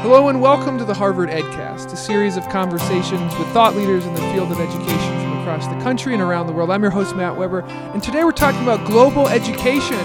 Hello and welcome to the Harvard EdCast, a series of conversations with thought leaders in the field of education from across the country and around the world. I'm your host, Matt Weber, and today we're talking about global education.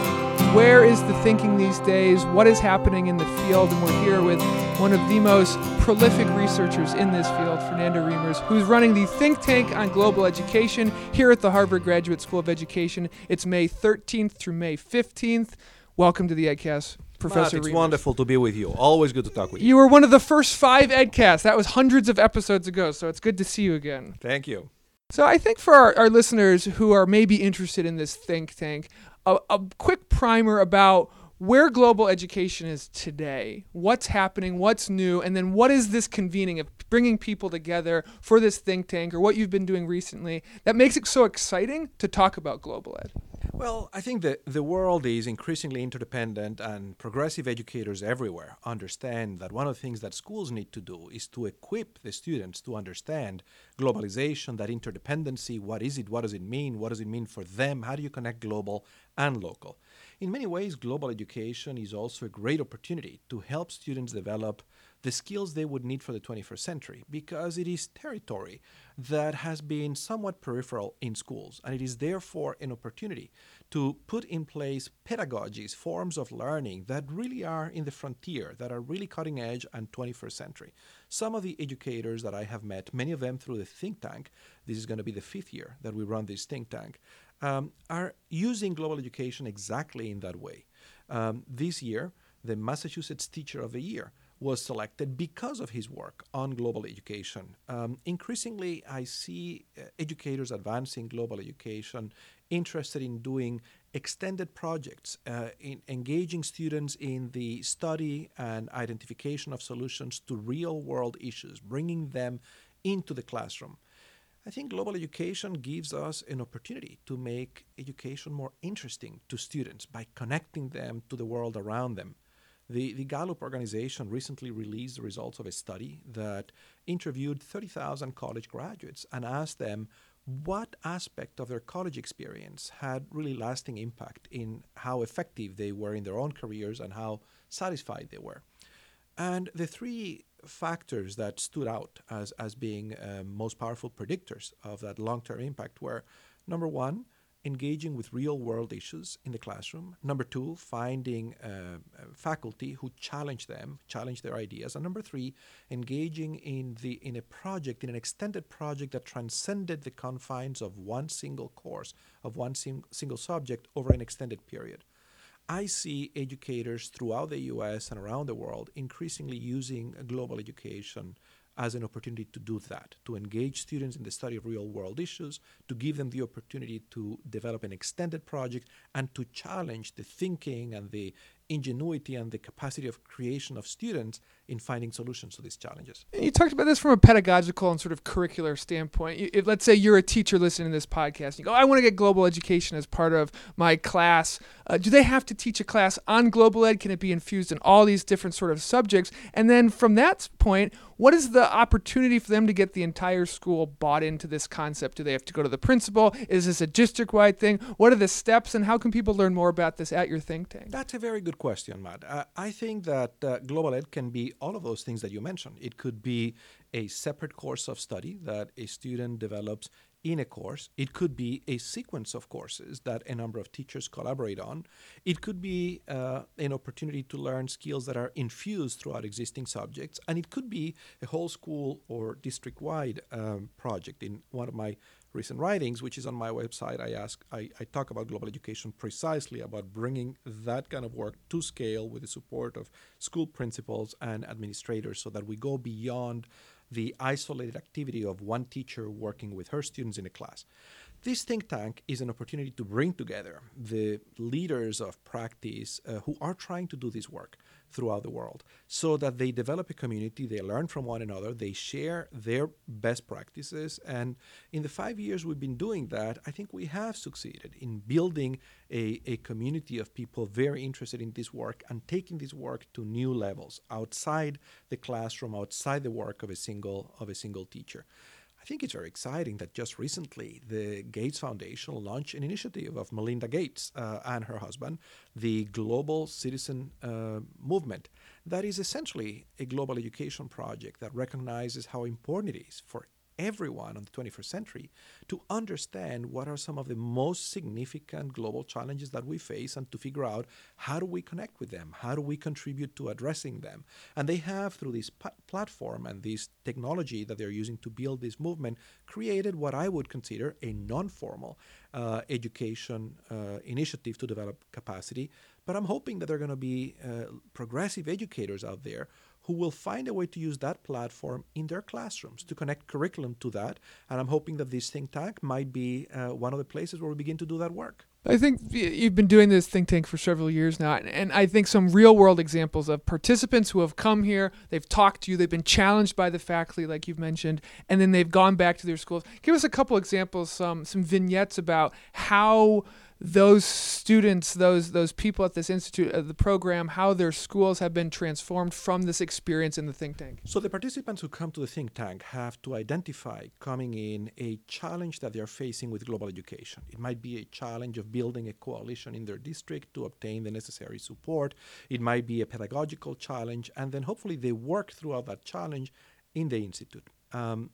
Where is the thinking these days? What is happening in the field? And we're here with one of the most prolific researchers in this field, Fernando Reimers, who's running the think tank on global education here at the Harvard Graduate School of Education. It's May 13th through May 15th. Welcome to the EdCast. Professor Matt, it's Reimers. wonderful to be with you. Always good to talk with you. You were one of the first five EdCasts. That was hundreds of episodes ago, so it's good to see you again. Thank you. So I think for our, our listeners who are maybe interested in this think tank, a, a quick primer about where global education is today, what's happening, what's new, and then what is this convening of bringing people together for this think tank or what you've been doing recently that makes it so exciting to talk about global ed. Well, I think that the world is increasingly interdependent, and progressive educators everywhere understand that one of the things that schools need to do is to equip the students to understand globalization, that interdependency. What is it? What does it mean? What does it mean for them? How do you connect global and local? In many ways, global education is also a great opportunity to help students develop the skills they would need for the 21st century because it is territory that has been somewhat peripheral in schools and it is therefore an opportunity to put in place pedagogies forms of learning that really are in the frontier that are really cutting edge and 21st century. Some of the educators that i have met many of them through the think tank this is going to be the fifth year that we run this think tank um, are using global education exactly in that way. Um, this year the massachusetts teacher of the year was selected because of his work on global education. Um, increasingly, I see uh, educators advancing global education interested in doing extended projects, uh, in engaging students in the study and identification of solutions to real world issues, bringing them into the classroom. I think global education gives us an opportunity to make education more interesting to students by connecting them to the world around them. The, the Gallup organization recently released the results of a study that interviewed 30,000 college graduates and asked them what aspect of their college experience had really lasting impact in how effective they were in their own careers and how satisfied they were. And the three factors that stood out as, as being uh, most powerful predictors of that long term impact were number one, engaging with real world issues in the classroom. Number two, finding uh, faculty who challenge them, challenge their ideas. And number three, engaging in, the, in a project, in an extended project that transcended the confines of one single course, of one sim- single subject over an extended period. I see educators throughout the US and around the world increasingly using global education as an opportunity to do that, to engage students in the study of real world issues, to give them the opportunity to develop an extended project, and to challenge the thinking and the ingenuity and the capacity of creation of students in finding solutions to these challenges. You talked about this from a pedagogical and sort of curricular standpoint. If, let's say you're a teacher listening to this podcast, and you go, "I want to get global education as part of my class." Uh, do they have to teach a class on global ed? Can it be infused in all these different sort of subjects? And then from that point, what is the opportunity for them to get the entire school bought into this concept? Do they have to go to the principal? Is this a district-wide thing? What are the steps, and how can people learn more about this at your think tank? That's a very good question, Matt. Uh, I think that uh, global ed can be all of those things that you mentioned. It could be a separate course of study that a student develops in a course. It could be a sequence of courses that a number of teachers collaborate on. It could be uh, an opportunity to learn skills that are infused throughout existing subjects. And it could be a whole school or district wide um, project. In one of my recent writings, which is on my website, I ask, I, I talk about global education precisely about bringing that kind of work to scale with the support of school principals and administrators so that we go beyond the isolated activity of one teacher working with her students in a class. This think tank is an opportunity to bring together the leaders of practice uh, who are trying to do this work throughout the world so that they develop a community, they learn from one another, they share their best practices. And in the five years we've been doing that, I think we have succeeded in building a, a community of people very interested in this work and taking this work to new levels outside the classroom, outside the work of a single of a single teacher. I think it's very exciting that just recently the Gates Foundation launched an initiative of Melinda Gates uh, and her husband, the Global Citizen uh, Movement, that is essentially a global education project that recognizes how important it is for everyone on the 21st century to understand what are some of the most significant global challenges that we face and to figure out how do we connect with them? How do we contribute to addressing them? And they have through this platform and this technology that they're using to build this movement created what i would consider a non-formal uh, education uh, initiative to develop capacity. But i'm hoping that there are going to be uh, progressive educators out there who will find a way to use that platform in their classrooms to connect curriculum to that. And I'm hoping that this think tank might be uh, one of the places where we begin to do that work. I think you've been doing this think tank for several years now, and I think some real world examples of participants who have come here, they've talked to you, they've been challenged by the faculty, like you've mentioned, and then they've gone back to their schools. Give us a couple examples, some some vignettes about how those students, those those people at this institute, the program, how their schools have been transformed from this experience in the think tank. So the participants who come to the think tank have to identify coming in a challenge that they are facing with global education. It might be a challenge of building a coalition in their district to obtain the necessary support. It might be a pedagogical challenge, and then hopefully they work throughout that challenge in the institute. Um,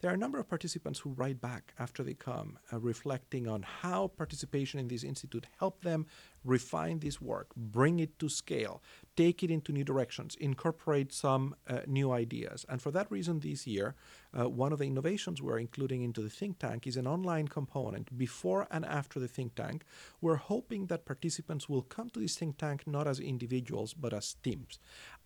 there are a number of participants who write back after they come, uh, reflecting on how participation in this institute helped them refine this work, bring it to scale, take it into new directions, incorporate some uh, new ideas. And for that reason, this year, uh, one of the innovations we're including into the think tank is an online component before and after the think tank. We're hoping that participants will come to this think tank not as individuals, but as teams.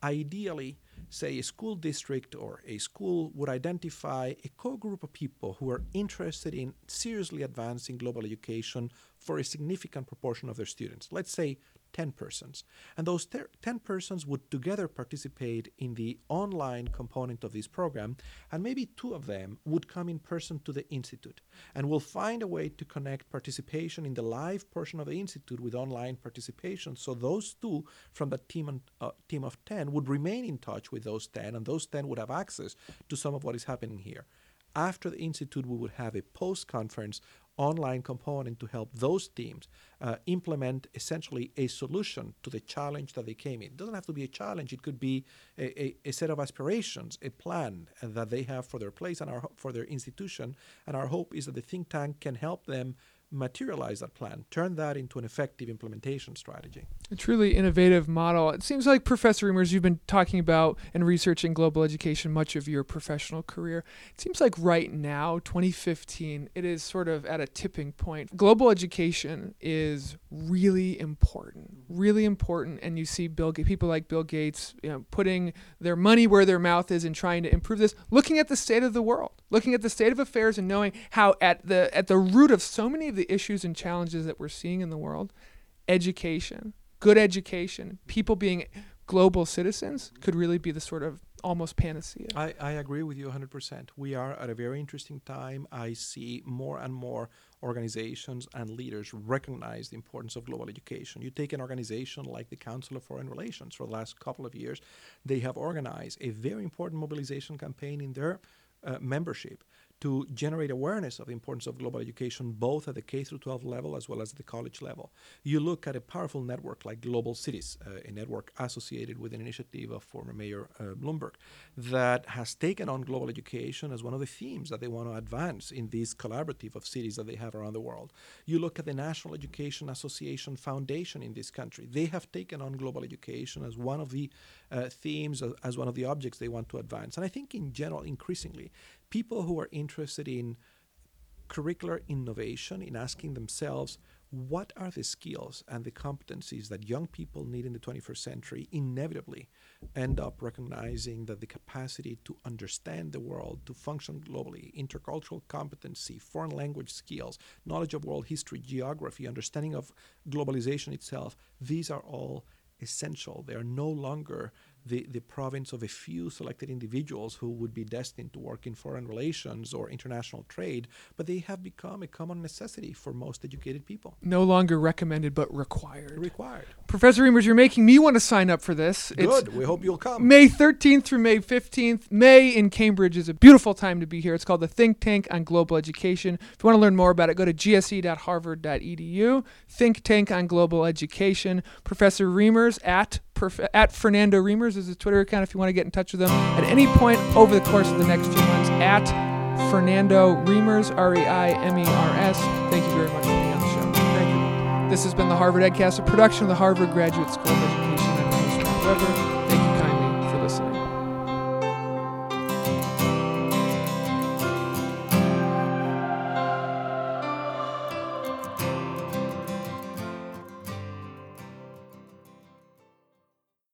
Ideally, say a school district or a school would identify a core group of people who are interested in seriously advancing global education for a significant proportion of their students. Let's say 10 persons. And those 10 persons would together participate in the online component of this program, and maybe two of them would come in person to the Institute. And we'll find a way to connect participation in the live portion of the Institute with online participation. So those two from the team, uh, team of 10 would remain in touch with those 10, and those 10 would have access to some of what is happening here. After the Institute, we would have a post conference online component to help those teams uh, implement essentially a solution to the challenge that they came in. It doesn't have to be a challenge, it could be a, a, a set of aspirations, a plan that they have for their place and our, for their institution. And our hope is that the think tank can help them materialize that plan, turn that into an effective implementation strategy. A truly innovative model. It seems like, Professor Reimers, you've been talking about and researching global education much of your professional career. It seems like right now, 2015, it is sort of at a tipping point. Global education is really important, really important. And you see Bill, people like Bill Gates you know, putting their money where their mouth is and trying to improve this, looking at the state of the world, looking at the state of affairs and knowing how at the, at the root of so many of the the issues and challenges that we're seeing in the world, education, good education, people being global citizens could really be the sort of almost panacea. I, I agree with you 100%. We are at a very interesting time. I see more and more organizations and leaders recognize the importance of global education. You take an organization like the Council of Foreign Relations for the last couple of years, they have organized a very important mobilization campaign in their uh, membership to generate awareness of the importance of global education both at the K through 12 level as well as the college level. You look at a powerful network like Global Cities, uh, a network associated with an initiative of former Mayor uh, Bloomberg that has taken on global education as one of the themes that they want to advance in this collaborative of cities that they have around the world. You look at the National Education Association Foundation in this country. They have taken on global education as one of the uh, themes, as, as one of the objects they want to advance. And I think in general, increasingly, people who are interested in curricular innovation, in asking themselves, what are the skills and the competencies that young people need in the 21st century, inevitably end up recognizing that the capacity to understand the world, to function globally, intercultural competency, foreign language skills, knowledge of world history, geography, understanding of globalization itself, these are all essential. They are no longer the, the province of a few selected individuals who would be destined to work in foreign relations or international trade, but they have become a common necessity for most educated people. No longer recommended, but required. Required. Professor Reimers, you're making me want to sign up for this. Good. It's we hope you'll come. May 13th through May 15th. May in Cambridge is a beautiful time to be here. It's called the Think Tank on Global Education. If you want to learn more about it, go to gse.harvard.edu. Think Tank on Global Education. Professor Reimers at at Fernando Reimers is his Twitter account if you want to get in touch with him at any point over the course of the next few months at Fernando Reimers, R E I M E R S. Thank you very much for being on the show. Thank you. This has been the Harvard EdCast, a production of the Harvard Graduate School of Education. I'm your host, Weber.